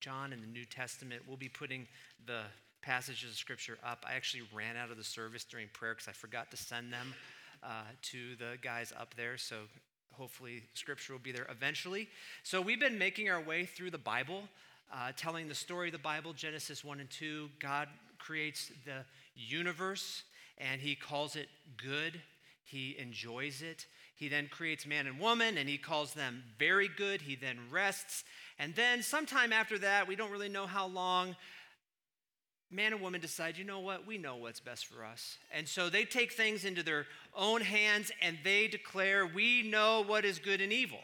John in the New Testament. We'll be putting the passages of Scripture up. I actually ran out of the service during prayer because I forgot to send them uh, to the guys up there. So hopefully, Scripture will be there eventually. So we've been making our way through the Bible, uh, telling the story of the Bible Genesis 1 and 2. God creates the universe and He calls it good. He enjoys it. He then creates man and woman and he calls them very good. He then rests. And then, sometime after that, we don't really know how long, man and woman decide, you know what, we know what's best for us. And so they take things into their own hands and they declare, we know what is good and evil.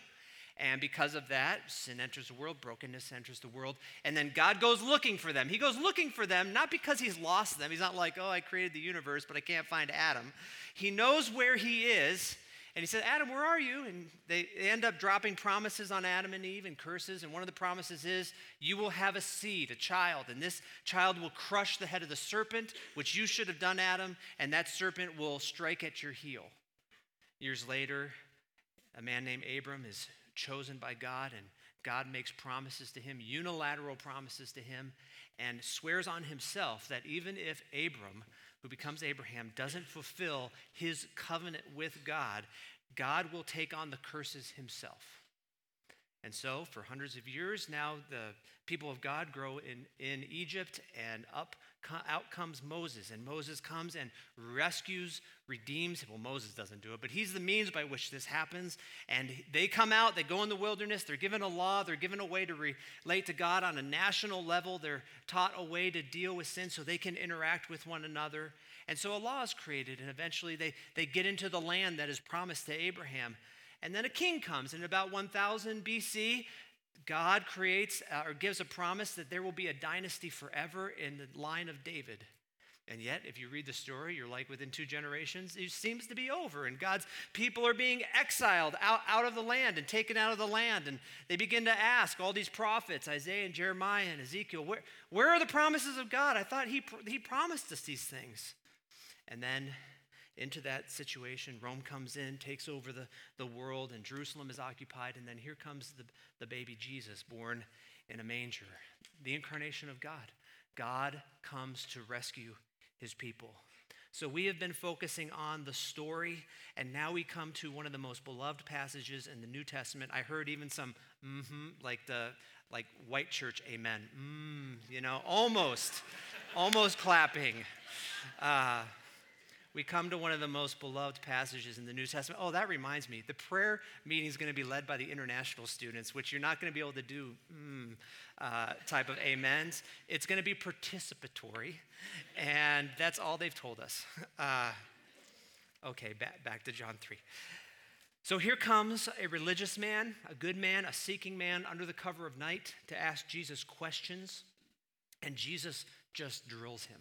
And because of that, sin enters the world, brokenness enters the world. And then God goes looking for them. He goes looking for them, not because he's lost them. He's not like, oh, I created the universe, but I can't find Adam. He knows where he is. And he said, Adam, where are you? And they end up dropping promises on Adam and Eve and curses. And one of the promises is, You will have a seed, a child, and this child will crush the head of the serpent, which you should have done, Adam, and that serpent will strike at your heel. Years later, a man named Abram is chosen by God, and God makes promises to him, unilateral promises to him, and swears on himself that even if Abram, who becomes Abraham, doesn't fulfill his covenant with God, God will take on the curses himself. And so, for hundreds of years now, the people of God grow in, in Egypt, and up out comes Moses. And Moses comes and rescues, redeems. Well, Moses doesn't do it, but he's the means by which this happens. And they come out, they go in the wilderness, they're given a law, they're given a way to relate to God on a national level, they're taught a way to deal with sin so they can interact with one another. And so a law is created, and eventually they, they get into the land that is promised to Abraham. And then a king comes. In about 1000 BC, God creates uh, or gives a promise that there will be a dynasty forever in the line of David. And yet, if you read the story, you're like within two generations, it seems to be over. And God's people are being exiled out, out of the land and taken out of the land. And they begin to ask all these prophets, Isaiah and Jeremiah and Ezekiel, where, where are the promises of God? I thought he, he promised us these things. And then into that situation. Rome comes in, takes over the, the world, and Jerusalem is occupied. And then here comes the, the baby Jesus, born in a manger, the incarnation of God. God comes to rescue his people. So we have been focusing on the story, and now we come to one of the most beloved passages in the New Testament. I heard even some mm-hmm, like the like white church amen, mm, you know, almost, almost clapping. Uh, we come to one of the most beloved passages in the New Testament. Oh, that reminds me. The prayer meeting is going to be led by the international students, which you're not going to be able to do mm, uh, type of amens. It's going to be participatory, and that's all they've told us. Uh, okay, back, back to John 3. So here comes a religious man, a good man, a seeking man under the cover of night to ask Jesus questions, and Jesus just drills him.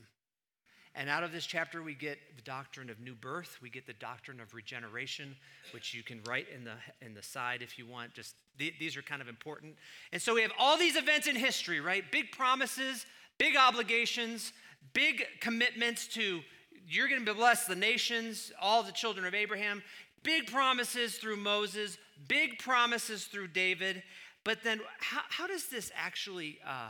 And out of this chapter, we get the doctrine of new birth. We get the doctrine of regeneration, which you can write in the, in the side if you want. Just th- these are kind of important. And so we have all these events in history, right? Big promises, big obligations, big commitments to you're going to bless the nations, all the children of Abraham. Big promises through Moses, big promises through David. But then, how, how does this actually, uh,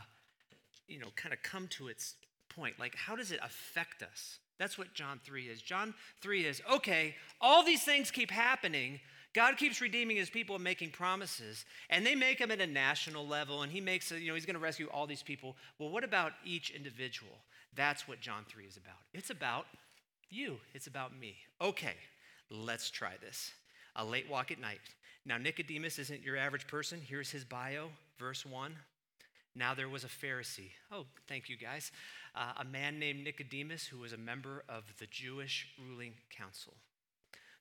you know, kind of come to its point. Like, how does it affect us? That's what John 3 is. John 3 is okay, all these things keep happening. God keeps redeeming his people and making promises, and they make them at a national level, and he makes, you know, he's going to rescue all these people. Well, what about each individual? That's what John 3 is about. It's about you, it's about me. Okay, let's try this. A late walk at night. Now, Nicodemus isn't your average person. Here's his bio, verse 1. Now there was a Pharisee. Oh, thank you guys. Uh, a man named Nicodemus who was a member of the Jewish ruling council.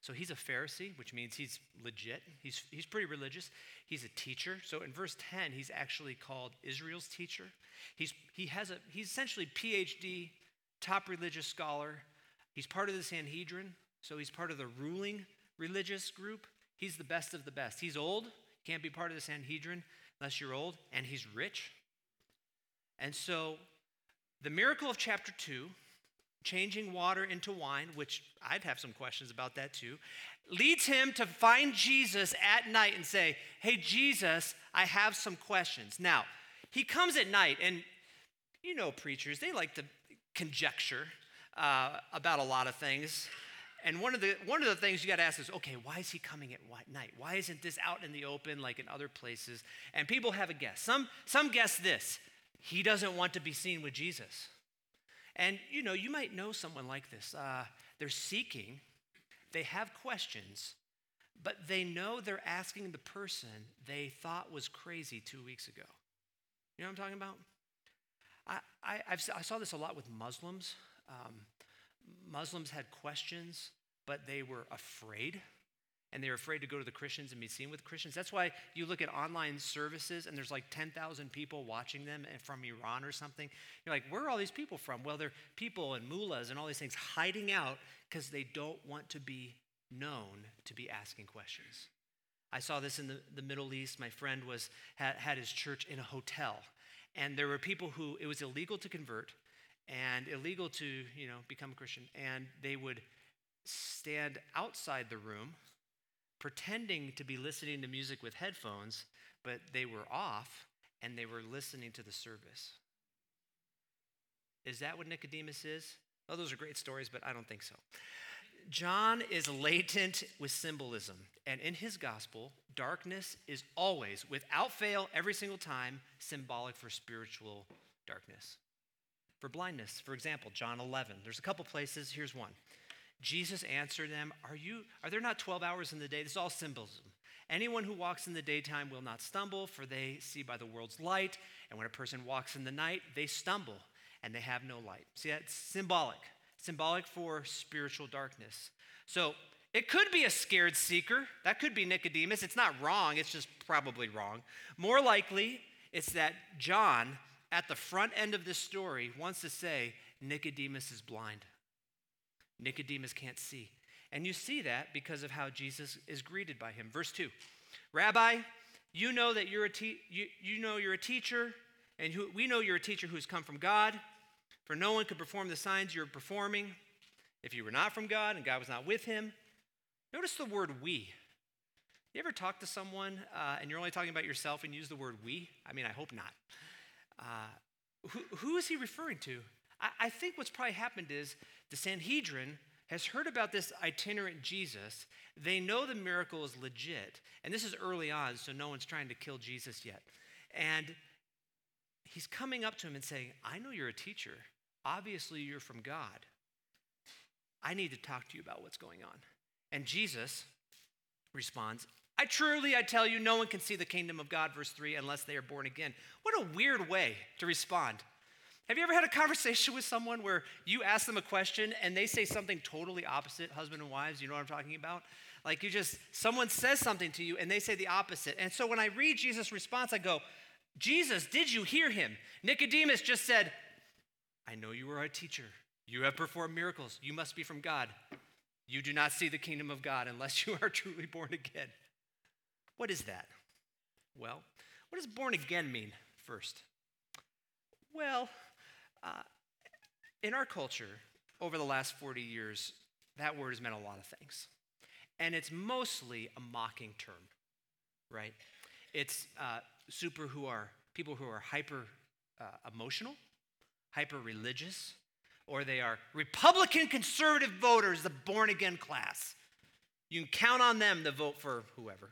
So he's a Pharisee, which means he's legit. He's, he's pretty religious. He's a teacher. So in verse 10, he's actually called Israel's teacher. He's, he has a, he's essentially PhD, top religious scholar. He's part of the Sanhedrin, so he's part of the ruling religious group. He's the best of the best. He's old, can't be part of the Sanhedrin unless you're old, and he's rich. And so, the miracle of chapter 2, changing water into wine, which I'd have some questions about that too, leads him to find Jesus at night and say, Hey, Jesus, I have some questions. Now, he comes at night, and you know, preachers, they like to conjecture uh, about a lot of things. And one of the one of the things you got to ask is, okay, why is he coming at night? Why isn't this out in the open like in other places? And people have a guess. Some some guess this: he doesn't want to be seen with Jesus. And you know, you might know someone like this. Uh, they're seeking, they have questions, but they know they're asking the person they thought was crazy two weeks ago. You know what I'm talking about? I, I, i saw this a lot with Muslims. Um, Muslims had questions, but they were afraid. And they're afraid to go to the Christians and be seen with Christians. That's why you look at online services and there's like 10,000 people watching them from Iran or something. You're like, where are all these people from? Well, they're people and mullahs and all these things hiding out because they don't want to be known to be asking questions. I saw this in the, the Middle East. My friend was, had, had his church in a hotel. And there were people who it was illegal to convert and illegal to, you know, become a Christian. And they would stand outside the room pretending to be listening to music with headphones, but they were off and they were listening to the service. Is that what Nicodemus is? Oh, those are great stories, but I don't think so. John is latent with symbolism, and in his gospel, darkness is always, without fail, every single time, symbolic for spiritual darkness. For blindness, for example, John 11. There's a couple places. Here's one. Jesus answered them, Are you are there not 12 hours in the day? This is all symbolism. Anyone who walks in the daytime will not stumble, for they see by the world's light. And when a person walks in the night, they stumble and they have no light. See, that's symbolic symbolic for spiritual darkness. So it could be a scared seeker. That could be Nicodemus. It's not wrong, it's just probably wrong. More likely, it's that John, at the front end of this story, wants to say Nicodemus is blind. Nicodemus can't see. And you see that because of how Jesus is greeted by him. Verse 2 Rabbi, you know that you're a te- you, you know you're a teacher, and who, we know you're a teacher who's come from God. For no one could perform the signs you're performing if you were not from God and God was not with him. Notice the word we. You ever talk to someone uh, and you're only talking about yourself and use the word we? I mean, I hope not. Uh, who, who is he referring to? I, I think what's probably happened is the Sanhedrin has heard about this itinerant Jesus. They know the miracle is legit. And this is early on, so no one's trying to kill Jesus yet. And he's coming up to him and saying, I know you're a teacher. Obviously, you're from God. I need to talk to you about what's going on. And Jesus responds, I truly, I tell you, no one can see the kingdom of God, verse 3, unless they are born again. What a weird way to respond. Have you ever had a conversation with someone where you ask them a question and they say something totally opposite, husband and wives? You know what I'm talking about? Like you just, someone says something to you and they say the opposite. And so when I read Jesus' response, I go, Jesus, did you hear him? Nicodemus just said, I know you are a teacher. You have performed miracles. You must be from God. You do not see the kingdom of God unless you are truly born again. What is that? Well, what does born again mean first? Well, in our culture, over the last 40 years, that word has meant a lot of things. And it's mostly a mocking term, right? It's uh, super who are people who are hyper uh, emotional, hyper religious, or they are Republican conservative voters, the born again class. You can count on them to vote for whoever.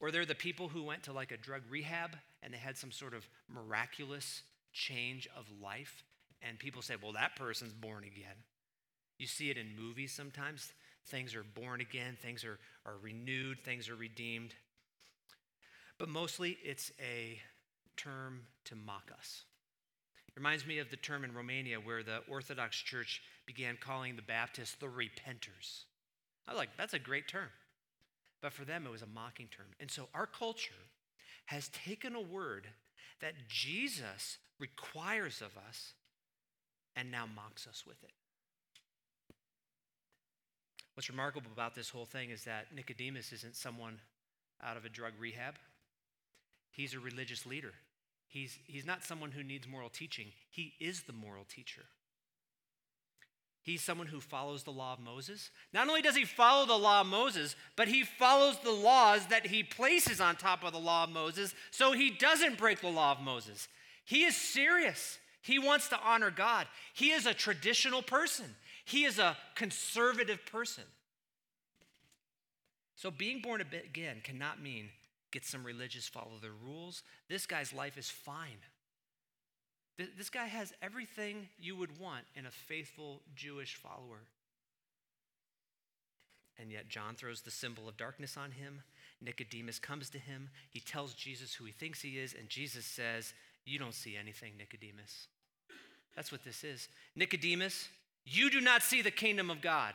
Or they're the people who went to like a drug rehab and they had some sort of miraculous change of life. And people say, well, that person's born again. You see it in movies sometimes. Things are born again, things are, are renewed, things are redeemed. But mostly it's a term to mock us. It reminds me of the term in Romania where the Orthodox Church began calling the Baptists the repenters. I was like, that's a great term. But for them, it was a mocking term. And so our culture has taken a word that Jesus requires of us and now mocks us with it. What's remarkable about this whole thing is that Nicodemus isn't someone out of a drug rehab. He's a religious leader. He's, he's not someone who needs moral teaching, he is the moral teacher. He's someone who follows the law of Moses. Not only does he follow the law of Moses, but he follows the laws that he places on top of the law of Moses so he doesn't break the law of Moses. He is serious. He wants to honor God. He is a traditional person, he is a conservative person. So being born again cannot mean get some religious, follow the rules. This guy's life is fine. This guy has everything you would want in a faithful Jewish follower. And yet, John throws the symbol of darkness on him. Nicodemus comes to him. He tells Jesus who he thinks he is, and Jesus says, You don't see anything, Nicodemus. That's what this is. Nicodemus, you do not see the kingdom of God.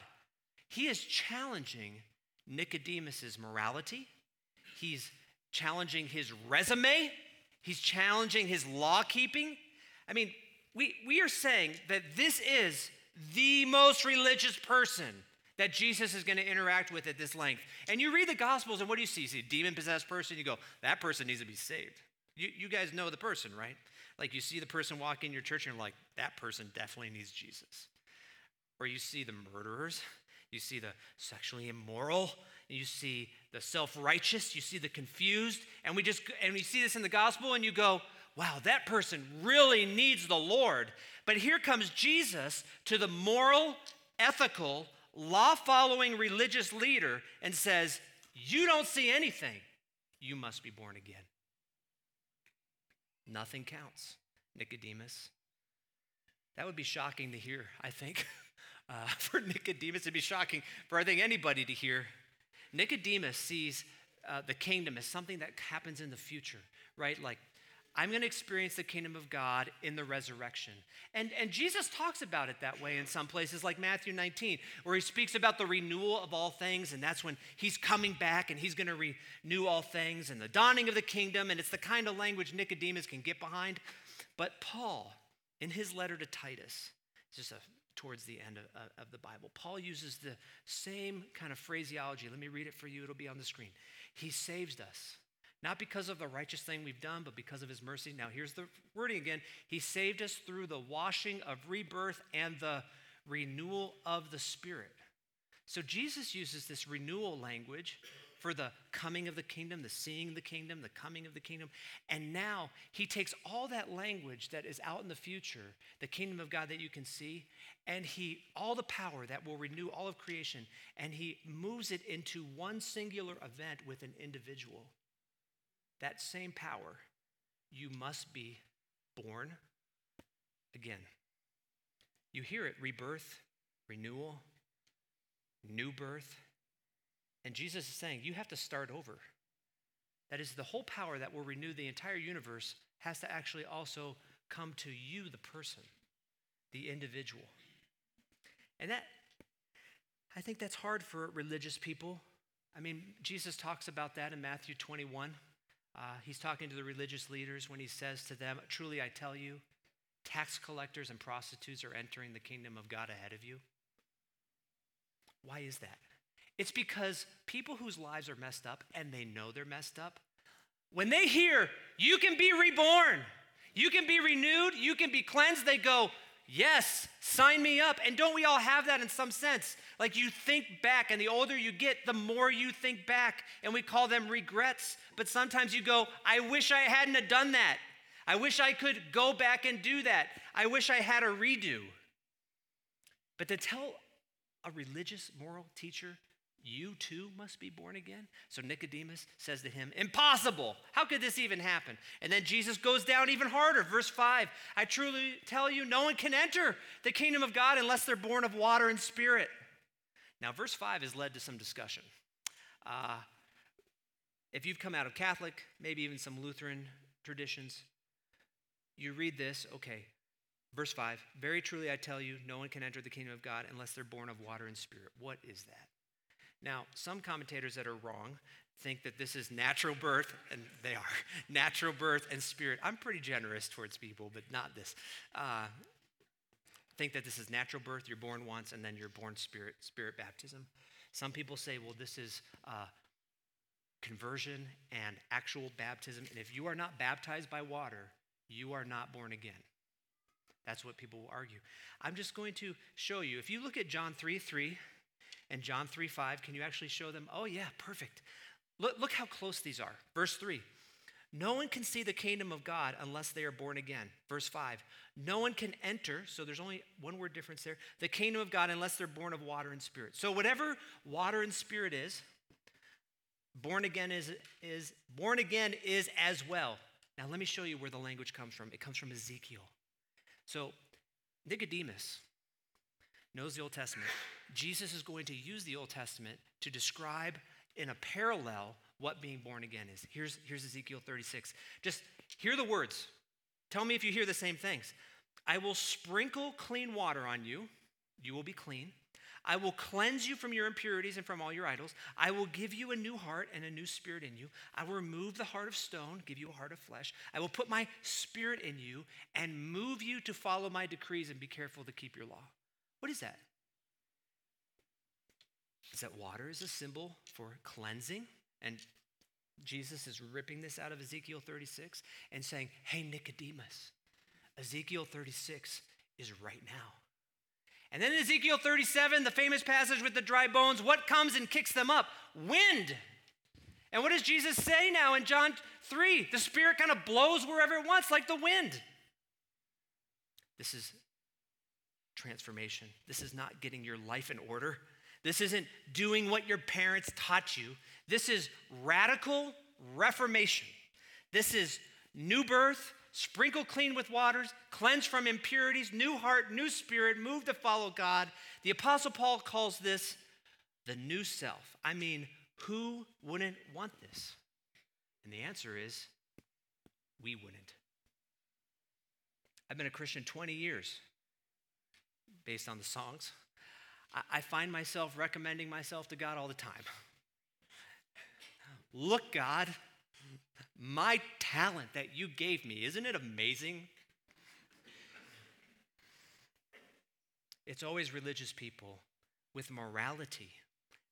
He is challenging Nicodemus's morality. He's challenging his resume. He's challenging his law keeping. I mean, we, we are saying that this is the most religious person that Jesus is going to interact with at this length. And you read the Gospels, and what do you see? You see a demon possessed person, you go, that person needs to be saved. You, you guys know the person, right? Like you see the person walk in your church, and you're like, that person definitely needs Jesus. Or you see the murderers, you see the sexually immoral, you see the self-righteous, you see the confused, and we just and we see this in the gospel, and you go, wow, that person really needs the Lord. But here comes Jesus to the moral, ethical, law following religious leader and says, You don't see anything. You must be born again. Nothing counts, Nicodemus. That would be shocking to hear, I think. Uh, for Nicodemus, it'd be shocking for, I think, anybody to hear. Nicodemus sees uh, the kingdom as something that happens in the future, right? Like I'm going to experience the kingdom of God in the resurrection. And, and Jesus talks about it that way in some places, like Matthew 19, where he speaks about the renewal of all things, and that's when he's coming back and he's going to renew all things and the dawning of the kingdom. And it's the kind of language Nicodemus can get behind. But Paul, in his letter to Titus, just a, towards the end of, of the Bible, Paul uses the same kind of phraseology. Let me read it for you, it'll be on the screen. He saves us not because of the righteous thing we've done, but because of his mercy. Now, here's the wording again He saved us through the washing of rebirth and the renewal of the Spirit. So, Jesus uses this renewal language for the coming of the kingdom, the seeing the kingdom, the coming of the kingdom. And now he takes all that language that is out in the future, the kingdom of God that you can see, and he, all the power that will renew all of creation, and he moves it into one singular event with an individual that same power, you must be born again. You hear it rebirth, renewal, new birth. And Jesus is saying, you have to start over. That is, the whole power that will renew the entire universe has to actually also come to you, the person, the individual. And that, I think that's hard for religious people. I mean, Jesus talks about that in Matthew 21. Uh, he's talking to the religious leaders when he says to them, Truly I tell you, tax collectors and prostitutes are entering the kingdom of God ahead of you. Why is that? It's because people whose lives are messed up and they know they're messed up, when they hear you can be reborn, you can be renewed, you can be cleansed, they go, Yes, sign me up. And don't we all have that in some sense? Like you think back, and the older you get, the more you think back, and we call them regrets. But sometimes you go, I wish I hadn't have done that. I wish I could go back and do that. I wish I had a redo. But to tell a religious moral teacher you too must be born again? So Nicodemus says to him, Impossible! How could this even happen? And then Jesus goes down even harder. Verse 5 I truly tell you, no one can enter the kingdom of God unless they're born of water and spirit. Now, verse 5 has led to some discussion. Uh, if you've come out of Catholic, maybe even some Lutheran traditions, you read this, okay, verse 5 Very truly I tell you, no one can enter the kingdom of God unless they're born of water and spirit. What is that? Now, some commentators that are wrong think that this is natural birth, and they are natural birth and spirit. I'm pretty generous towards people, but not this. Uh, think that this is natural birth, you're born once, and then you're born spirit, spirit baptism. Some people say, well, this is uh, conversion and actual baptism. And if you are not baptized by water, you are not born again. That's what people will argue. I'm just going to show you. If you look at John 3 3 and John 3 5, can you actually show them? Oh, yeah, perfect. Look, look how close these are. Verse 3 No one can see the kingdom of God unless they are born again. Verse 5 No one can enter, so there's only one word difference there, the kingdom of God unless they're born of water and spirit. So, whatever water and spirit is, born again is, is born again is as well. Now, let me show you where the language comes from. It comes from Ezekiel. So, Nicodemus knows the Old Testament. Jesus is going to use the Old Testament to describe in a parallel what being born again is. Here's, here's Ezekiel 36. Just hear the words. Tell me if you hear the same things. I will sprinkle clean water on you, you will be clean. I will cleanse you from your impurities and from all your idols. I will give you a new heart and a new spirit in you. I will remove the heart of stone, give you a heart of flesh. I will put my spirit in you and move you to follow my decrees and be careful to keep your law. What is that? Is that water is a symbol for cleansing? And Jesus is ripping this out of Ezekiel 36 and saying, Hey, Nicodemus, Ezekiel 36 is right now. And then in Ezekiel 37, the famous passage with the dry bones, what comes and kicks them up? Wind. And what does Jesus say now in John 3? The Spirit kind of blows wherever it wants, like the wind. This is transformation. This is not getting your life in order. This isn't doing what your parents taught you. This is radical reformation. This is new birth, sprinkle clean with waters, cleanse from impurities, new heart, new spirit, move to follow God. The Apostle Paul calls this the new self. I mean, who wouldn't want this? And the answer is we wouldn't. I've been a Christian 20 years based on the songs. I find myself recommending myself to God all the time. Look, God, my talent that you gave me, isn't it amazing? It's always religious people with morality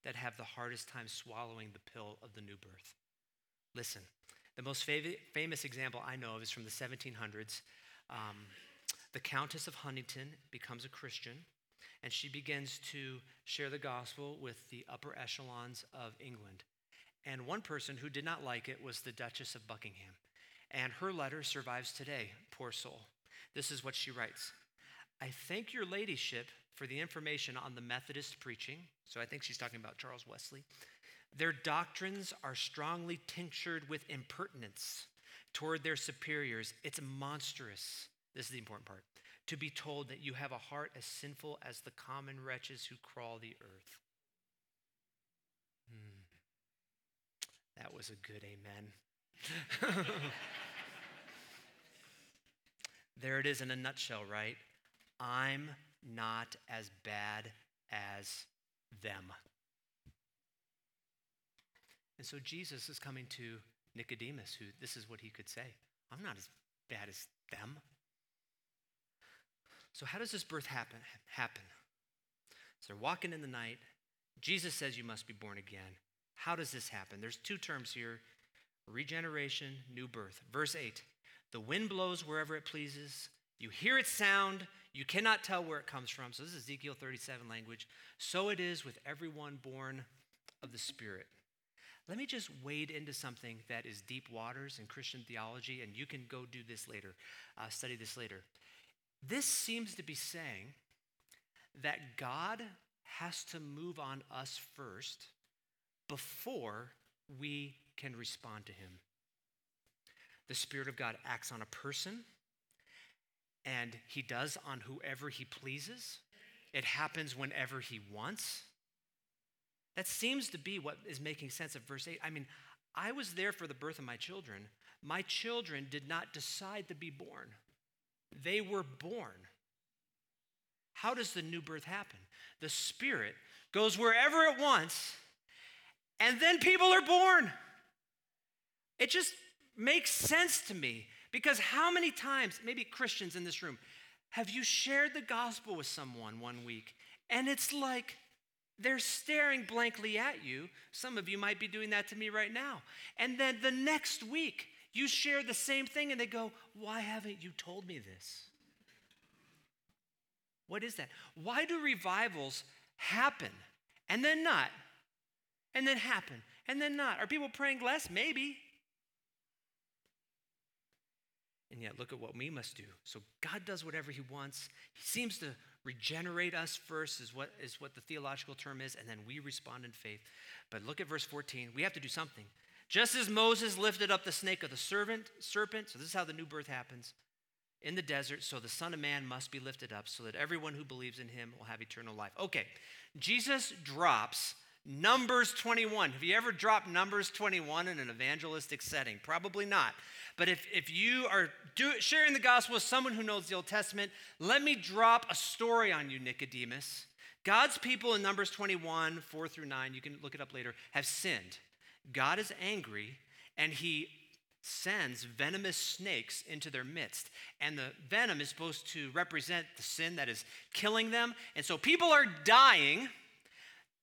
that have the hardest time swallowing the pill of the new birth. Listen, the most fav- famous example I know of is from the 1700s. Um, the Countess of Huntingdon becomes a Christian and she begins to share the gospel with the upper echelons of England. And one person who did not like it was the Duchess of Buckingham. And her letter survives today, poor soul. This is what she writes I thank your ladyship for the information on the Methodist preaching. So I think she's talking about Charles Wesley. Their doctrines are strongly tinctured with impertinence toward their superiors. It's monstrous. This is the important part to be told that you have a heart as sinful as the common wretches who crawl the earth. Hmm. That was a good amen. there it is in a nutshell, right? I'm not as bad as them. And so Jesus is coming to Nicodemus, who this is what he could say I'm not as bad as them. So, how does this birth happen? happen? So, they're walking in the night. Jesus says you must be born again. How does this happen? There's two terms here regeneration, new birth. Verse 8 The wind blows wherever it pleases. You hear its sound. You cannot tell where it comes from. So, this is Ezekiel 37 language. So it is with everyone born of the Spirit. Let me just wade into something that is deep waters in Christian theology, and you can go do this later, uh, study this later. This seems to be saying that God has to move on us first before we can respond to him. The Spirit of God acts on a person, and he does on whoever he pleases. It happens whenever he wants. That seems to be what is making sense of verse 8. I mean, I was there for the birth of my children. My children did not decide to be born. They were born. How does the new birth happen? The Spirit goes wherever it wants, and then people are born. It just makes sense to me because how many times, maybe Christians in this room, have you shared the gospel with someone one week and it's like they're staring blankly at you? Some of you might be doing that to me right now. And then the next week, you share the same thing and they go, Why haven't you told me this? What is that? Why do revivals happen and then not? And then happen and then not? Are people praying less? Maybe. And yet, look at what we must do. So, God does whatever He wants. He seems to regenerate us first, is what, is what the theological term is, and then we respond in faith. But look at verse 14. We have to do something. Just as Moses lifted up the snake of the servant, serpent, so this is how the new birth happens in the desert, so the Son of Man must be lifted up, so that everyone who believes in him will have eternal life. Okay, Jesus drops Numbers 21. Have you ever dropped Numbers 21 in an evangelistic setting? Probably not. But if, if you are do, sharing the gospel with someone who knows the Old Testament, let me drop a story on you, Nicodemus. God's people in Numbers 21, 4 through 9, you can look it up later, have sinned. God is angry and he sends venomous snakes into their midst. And the venom is supposed to represent the sin that is killing them. And so people are dying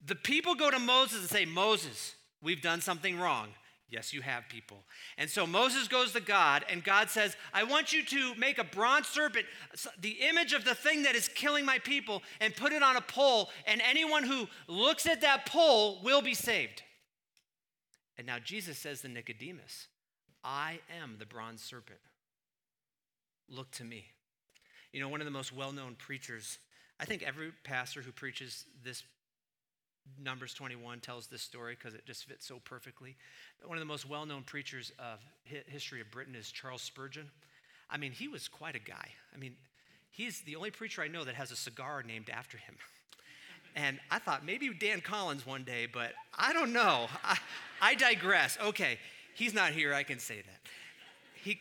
the people go to Moses and say, Moses, we've done something wrong. Yes, you have people. And so Moses goes to God, and God says, I want you to make a bronze serpent, the image of the thing that is killing my people, and put it on a pole, and anyone who looks at that pole will be saved. And now Jesus says to Nicodemus, I am the bronze serpent. Look to me. You know, one of the most well known preachers, I think every pastor who preaches this Numbers 21 tells this story because it just fits so perfectly. One of the most well known preachers of history of Britain is Charles Spurgeon. I mean, he was quite a guy. I mean, he's the only preacher I know that has a cigar named after him. And I thought maybe Dan Collins one day, but I don't know. I, I digress. Okay, he's not here. I can say that. He,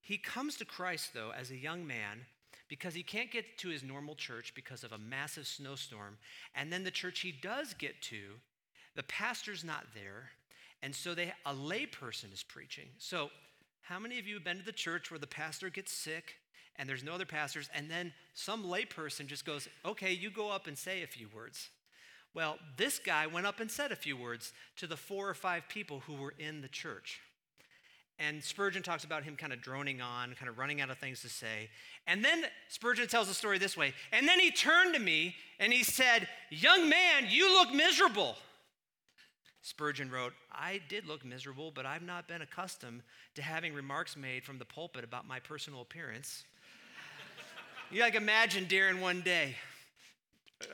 he comes to Christ, though, as a young man because he can't get to his normal church because of a massive snowstorm. And then the church he does get to, the pastor's not there. And so they, a layperson is preaching. So, how many of you have been to the church where the pastor gets sick and there's no other pastors, and then some layperson just goes, Okay, you go up and say a few words? Well, this guy went up and said a few words to the four or five people who were in the church. And Spurgeon talks about him kind of droning on, kind of running out of things to say. And then Spurgeon tells the story this way. And then he turned to me and he said, Young man, you look miserable. Spurgeon wrote, I did look miserable, but I've not been accustomed to having remarks made from the pulpit about my personal appearance. You like imagine Darren one day.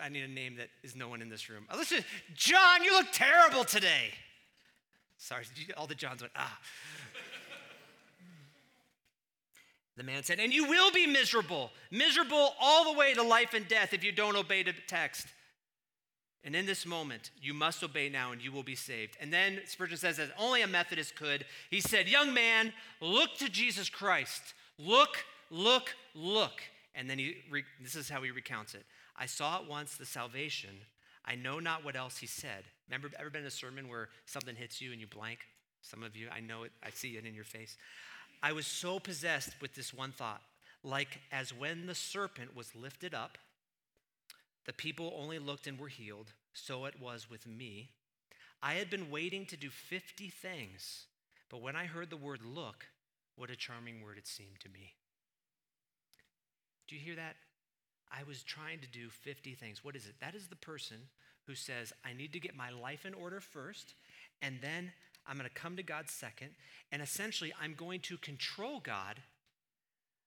I need a name that is no one in this room. Oh, listen, John, you look terrible today. Sorry, all the Johns went, ah. The man said, And you will be miserable, miserable all the way to life and death if you don't obey the text. And in this moment, you must obey now and you will be saved. And then Spurgeon says, as only a Methodist could, he said, Young man, look to Jesus Christ. Look, look, look. And then he, this is how he recounts it. I saw at once the salvation. I know not what else he said. Remember, ever been in a sermon where something hits you and you blank? Some of you, I know it, I see it in your face. I was so possessed with this one thought like as when the serpent was lifted up, the people only looked and were healed, so it was with me. I had been waiting to do 50 things, but when I heard the word look, what a charming word it seemed to me. Do you hear that? I was trying to do 50 things. What is it? That is the person who says, I need to get my life in order first, and then I'm going to come to God second, and essentially, I'm going to control God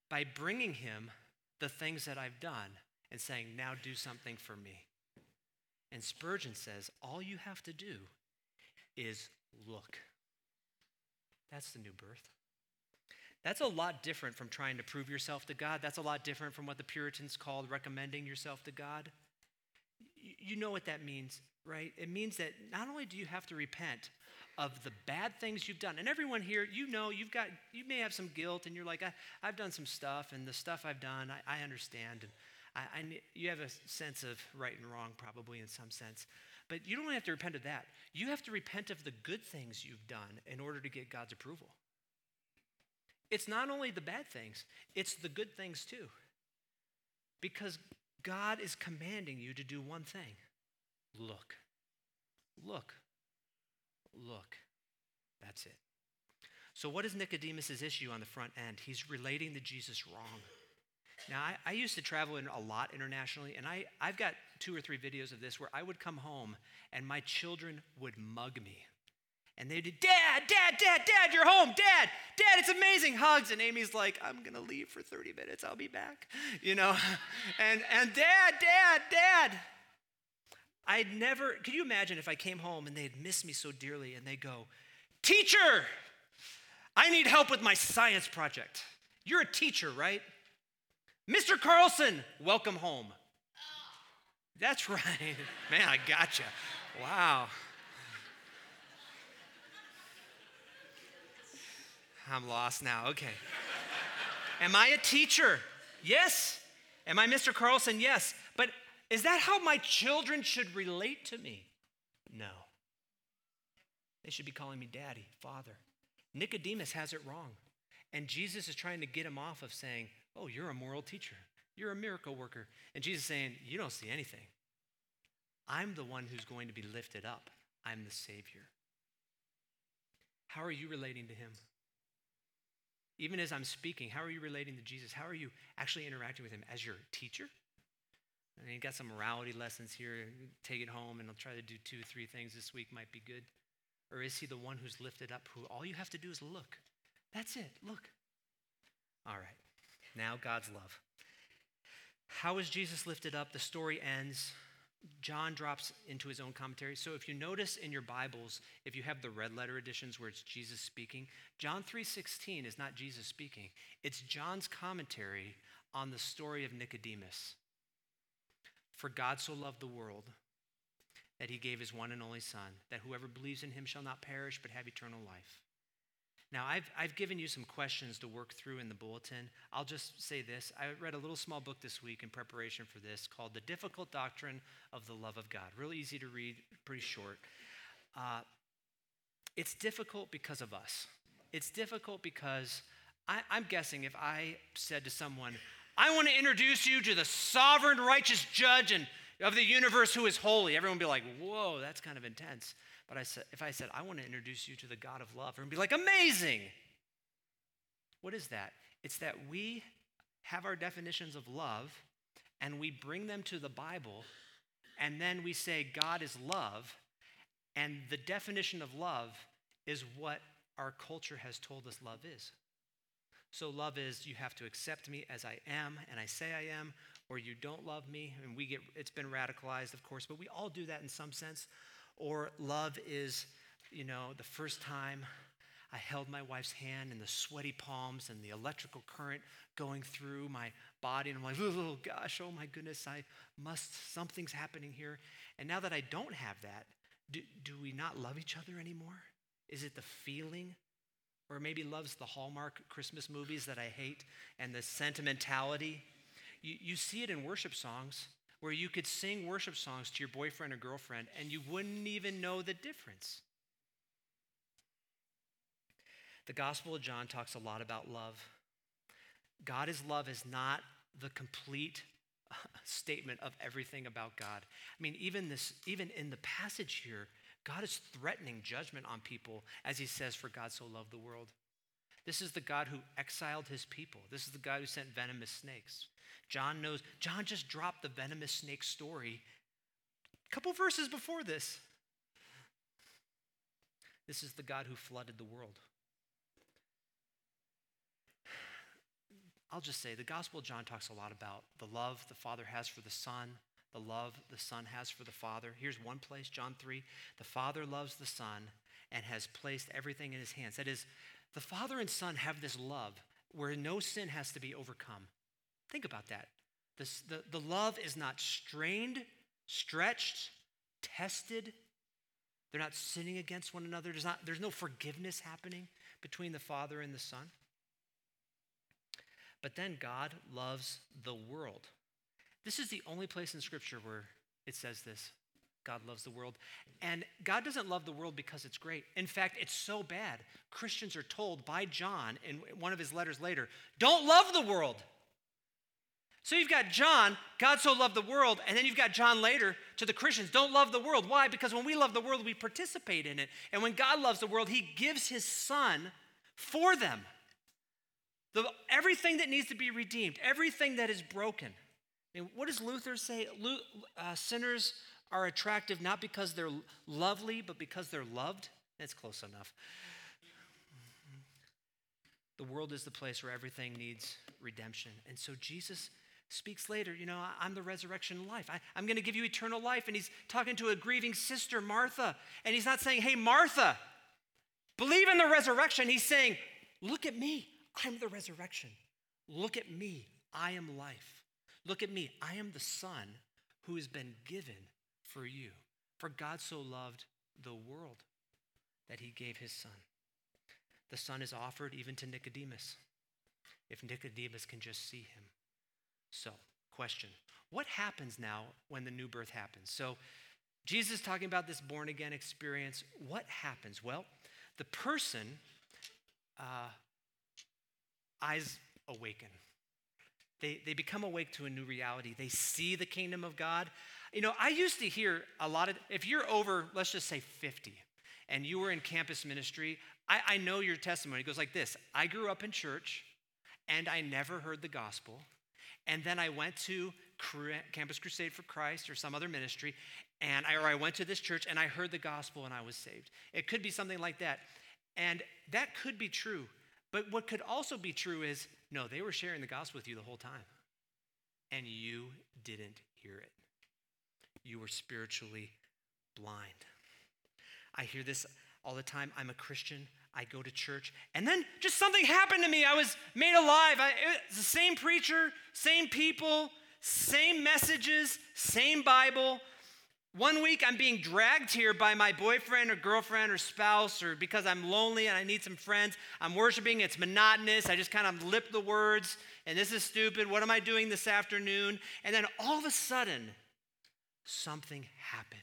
by bringing Him the things that I've done and saying, Now do something for me. And Spurgeon says, All you have to do is look. That's the new birth. That's a lot different from trying to prove yourself to God. That's a lot different from what the Puritans called recommending yourself to God. You know what that means, right? It means that not only do you have to repent of the bad things you've done. And everyone here, you know, you've got, you may have some guilt, and you're like, I, have done some stuff, and the stuff I've done, I, I understand. And I, I, you have a sense of right and wrong, probably in some sense. But you don't have to repent of that. You have to repent of the good things you've done in order to get God's approval. It's not only the bad things, it's the good things too. Because God is commanding you to do one thing look. Look look. That's it. So, what is Nicodemus' issue on the front end? He's relating to Jesus wrong. Now, I, I, used to travel in a lot internationally, and I, I've got two or three videos of this where I would come home and my children would mug me. And they'd, Dad, Dad, Dad, Dad, you're home. Dad, Dad, it's amazing. Hugs. And Amy's like, I'm going to leave for 30 minutes. I'll be back. You know? and, and Dad, Dad, Dad. I'd never, could you imagine if I came home and they'd miss me so dearly and they go, Teacher, I need help with my science project. You're a teacher, right? Mr. Carlson, welcome home. That's right. Man, I got you. Wow. I'm lost now. Okay. Am I a teacher? Yes. Am I Mr. Carlson? Yes. But is that how my children should relate to me? No. They should be calling me daddy, father. Nicodemus has it wrong. And Jesus is trying to get him off of saying, Oh, you're a moral teacher. You're a miracle worker. And Jesus is saying, You don't see anything. I'm the one who's going to be lifted up. I'm the Savior. How are you relating to Him? Even as I'm speaking, how are you relating to Jesus? How are you actually interacting with Him as your teacher? And you got some morality lessons here. Take it home, and I'll try to do two, three things this week. Might be good. Or is He the one who's lifted up? Who all you have to do is look. That's it. Look. All right. Now God's love. How is Jesus lifted up? The story ends. John drops into his own commentary. So if you notice in your Bibles, if you have the red letter editions where it's Jesus speaking, John 3:16 is not Jesus speaking. It's John's commentary on the story of Nicodemus. For God so loved the world that he gave his one and only son, that whoever believes in him shall not perish but have eternal life. Now, I've, I've given you some questions to work through in the bulletin. I'll just say this. I read a little small book this week in preparation for this called The Difficult Doctrine of the Love of God. Really easy to read, pretty short. Uh, it's difficult because of us. It's difficult because I, I'm guessing if I said to someone, I want to introduce you to the sovereign, righteous judge and of the universe who is holy, everyone would be like, whoa, that's kind of intense. But I said, if I said, I want to introduce you to the God of love, and be like, amazing. What is that? It's that we have our definitions of love and we bring them to the Bible, and then we say, God is love, and the definition of love is what our culture has told us love is. So, love is you have to accept me as I am, and I say I am, or you don't love me, and we get it's been radicalized, of course, but we all do that in some sense. Or love is, you know, the first time I held my wife's hand and the sweaty palms and the electrical current going through my body. And I'm like, oh gosh, oh my goodness, I must, something's happening here. And now that I don't have that, do, do we not love each other anymore? Is it the feeling? Or maybe love's the Hallmark Christmas movies that I hate and the sentimentality. You, you see it in worship songs where you could sing worship songs to your boyfriend or girlfriend and you wouldn't even know the difference. The Gospel of John talks a lot about love. God is love is not the complete statement of everything about God. I mean, even this, even in the passage here, God is threatening judgment on people as he says, For God so loved the world. This is the God who exiled his people. This is the God who sent venomous snakes. John knows, John just dropped the venomous snake story a couple verses before this. This is the God who flooded the world. I'll just say the Gospel of John talks a lot about the love the Father has for the Son, the love the Son has for the Father. Here's one place, John 3. The Father loves the Son and has placed everything in his hands. That is, the Father and Son have this love where no sin has to be overcome. Think about that. The, the love is not strained, stretched, tested. They're not sinning against one another. There's, not, there's no forgiveness happening between the Father and the Son. But then God loves the world. This is the only place in Scripture where it says this God loves the world. And God doesn't love the world because it's great. In fact, it's so bad. Christians are told by John in one of his letters later don't love the world. So you've got John, God so loved the world, and then you've got John later to the Christians, don't love the world. Why? Because when we love the world, we participate in it. And when God loves the world, he gives his son for them. The, everything that needs to be redeemed, everything that is broken. I mean, what does Luther say? Uh, sinners are attractive not because they're lovely, but because they're loved. That's close enough. The world is the place where everything needs redemption. And so Jesus speaks later, you know, I'm the resurrection life. I, am going to give you eternal life. And he's talking to a grieving sister, Martha. And he's not saying, hey, Martha, believe in the resurrection. He's saying, look at me. I'm the resurrection. Look at me. I am life. Look at me. I am the Son who has been given for you. For God so loved the world that he gave his Son. The Son is offered even to Nicodemus, if Nicodemus can just see him. So, question What happens now when the new birth happens? So, Jesus talking about this born again experience. What happens? Well, the person, uh, eyes awaken. They, they become awake to a new reality. They see the kingdom of God. You know, I used to hear a lot of, if you're over, let's just say 50, and you were in campus ministry, I, I know your testimony. It goes like this I grew up in church, and I never heard the gospel. And then I went to Campus Crusade for Christ or some other ministry, and I, or I went to this church and I heard the gospel and I was saved. It could be something like that. And that could be true. But what could also be true is no, they were sharing the gospel with you the whole time, and you didn't hear it. You were spiritually blind. I hear this all the time. I'm a Christian. I go to church, and then just something happened to me. I was made alive. I, it's the same preacher, same people, same messages, same Bible. One week I'm being dragged here by my boyfriend or girlfriend or spouse, or because I'm lonely and I need some friends. I'm worshiping, it's monotonous. I just kind of lip the words, and this is stupid. What am I doing this afternoon? And then all of a sudden, something happened.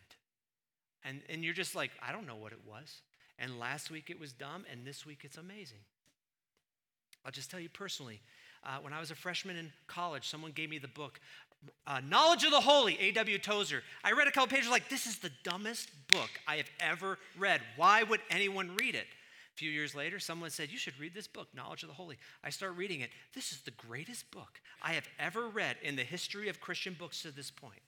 And, and you're just like, I don't know what it was. And last week it was dumb, and this week it's amazing. I'll just tell you personally. Uh, when I was a freshman in college, someone gave me the book, uh, Knowledge of the Holy, A.W. Tozer. I read a couple pages, like, this is the dumbest book I have ever read. Why would anyone read it? A few years later, someone said, You should read this book, Knowledge of the Holy. I start reading it. This is the greatest book I have ever read in the history of Christian books to this point.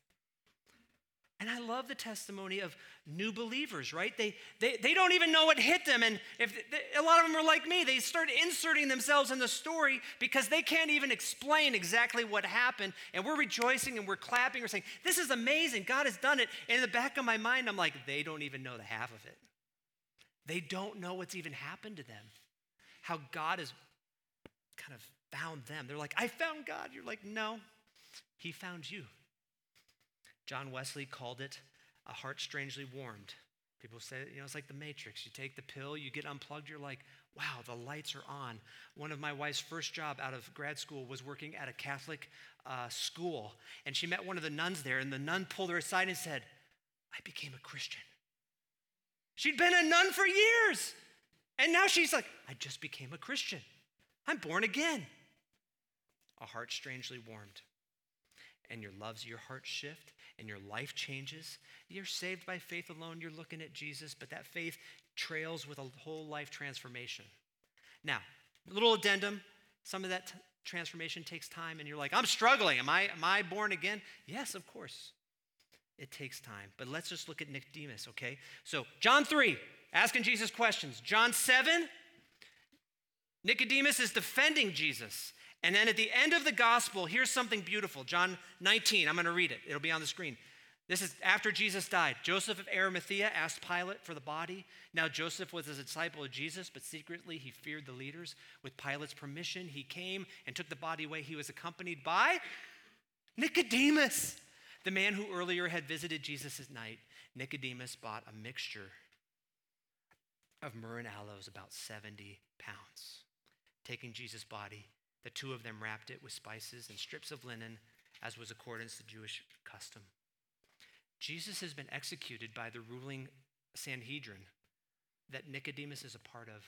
And I love the testimony of new believers, right? They, they, they don't even know what hit them. And if they, a lot of them are like me, they start inserting themselves in the story because they can't even explain exactly what happened. And we're rejoicing and we're clapping. We're saying, This is amazing. God has done it. And in the back of my mind, I'm like, They don't even know the half of it. They don't know what's even happened to them. How God has kind of found them. They're like, I found God. You're like, No, He found you. John Wesley called it a heart strangely warmed. People say, you know, it's like the Matrix. You take the pill, you get unplugged, you're like, wow, the lights are on. One of my wife's first job out of grad school was working at a Catholic uh, school. And she met one of the nuns there, and the nun pulled her aside and said, I became a Christian. She'd been a nun for years. And now she's like, I just became a Christian. I'm born again. A heart strangely warmed. And your loves your heart shift and your life changes. You're saved by faith alone. You're looking at Jesus, but that faith trails with a whole life transformation. Now, little addendum some of that t- transformation takes time, and you're like, I'm struggling. Am I, am I born again? Yes, of course. It takes time. But let's just look at Nicodemus, okay? So, John 3, asking Jesus questions. John 7, Nicodemus is defending Jesus. And then at the end of the gospel, here's something beautiful. John 19, I'm going to read it. It'll be on the screen. This is after Jesus died. Joseph of Arimathea asked Pilate for the body. Now, Joseph was a disciple of Jesus, but secretly he feared the leaders. With Pilate's permission, he came and took the body away. He was accompanied by Nicodemus, the man who earlier had visited Jesus at night. Nicodemus bought a mixture of myrrh and aloes, about 70 pounds. Taking Jesus' body, the two of them wrapped it with spices and strips of linen, as was accordance to Jewish custom. Jesus has been executed by the ruling Sanhedrin that Nicodemus is a part of.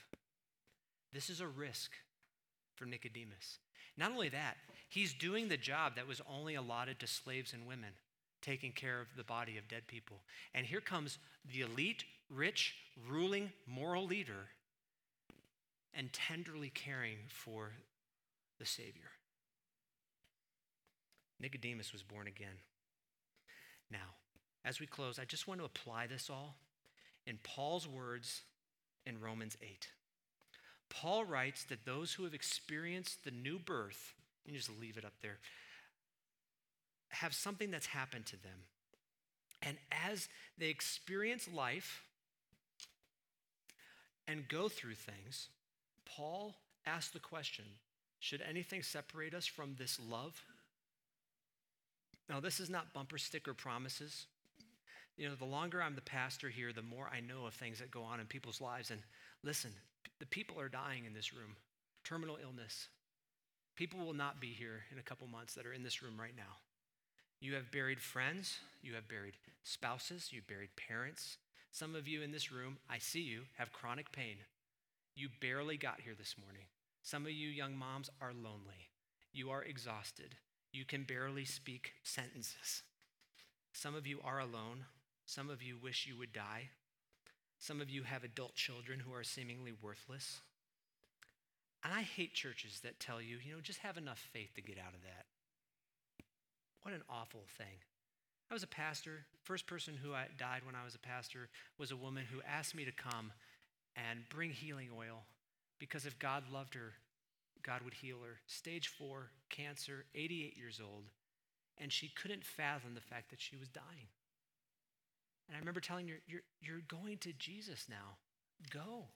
This is a risk for Nicodemus. Not only that, he's doing the job that was only allotted to slaves and women, taking care of the body of dead people. And here comes the elite, rich, ruling, moral leader and tenderly caring for the Savior. Nicodemus was born again. Now, as we close, I just want to apply this all in Paul's words in Romans 8. Paul writes that those who have experienced the new birth, you just leave it up there, have something that's happened to them. And as they experience life and go through things, Paul asks the question should anything separate us from this love? Now, this is not bumper sticker promises. You know, the longer I'm the pastor here, the more I know of things that go on in people's lives. And listen, the people are dying in this room, terminal illness. People will not be here in a couple months that are in this room right now. You have buried friends, you have buried spouses, you've buried parents. Some of you in this room, I see you, have chronic pain. You barely got here this morning. Some of you young moms are lonely. You are exhausted. You can barely speak sentences. Some of you are alone. Some of you wish you would die. Some of you have adult children who are seemingly worthless. And I hate churches that tell you, you know, just have enough faith to get out of that. What an awful thing. I was a pastor. First person who died when I was a pastor was a woman who asked me to come and bring healing oil because if God loved her, God would heal her. Stage four, cancer, 88 years old. And she couldn't fathom the fact that she was dying. And I remember telling her, You're, you're going to Jesus now. Go.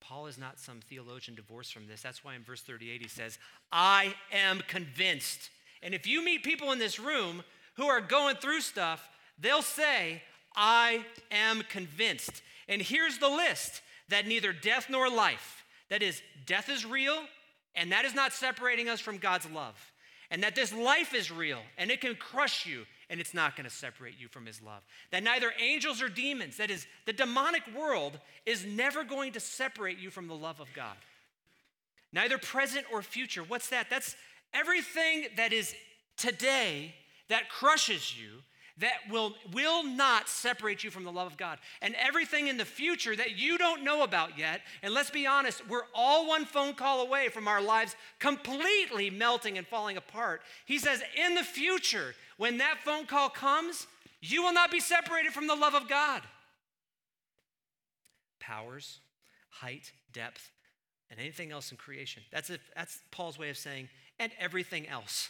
Paul is not some theologian divorced from this. That's why in verse 38 he says, I am convinced. And if you meet people in this room who are going through stuff, they'll say, I am convinced. And here's the list that neither death nor life, that is, death is real, and that is not separating us from God's love. And that this life is real, and it can crush you, and it's not going to separate you from his love. That neither angels or demons, that is, the demonic world, is never going to separate you from the love of God. Neither present or future. What's that? That's everything that is today that crushes you that will, will not separate you from the love of God. And everything in the future that you don't know about yet, and let's be honest, we're all one phone call away from our lives completely melting and falling apart. He says, in the future, when that phone call comes, you will not be separated from the love of God. Powers, height, depth, and anything else in creation. That's, that's Paul's way of saying, and everything else.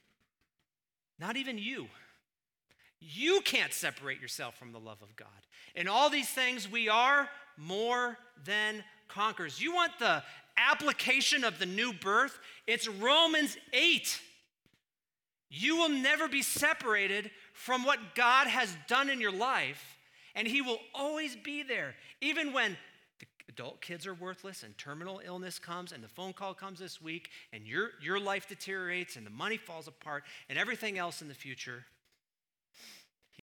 Not even you. You can't separate yourself from the love of God. In all these things, we are more than conquerors. You want the application of the new birth? It's Romans 8. You will never be separated from what God has done in your life, and He will always be there. Even when the adult kids are worthless and terminal illness comes and the phone call comes this week and your, your life deteriorates and the money falls apart and everything else in the future –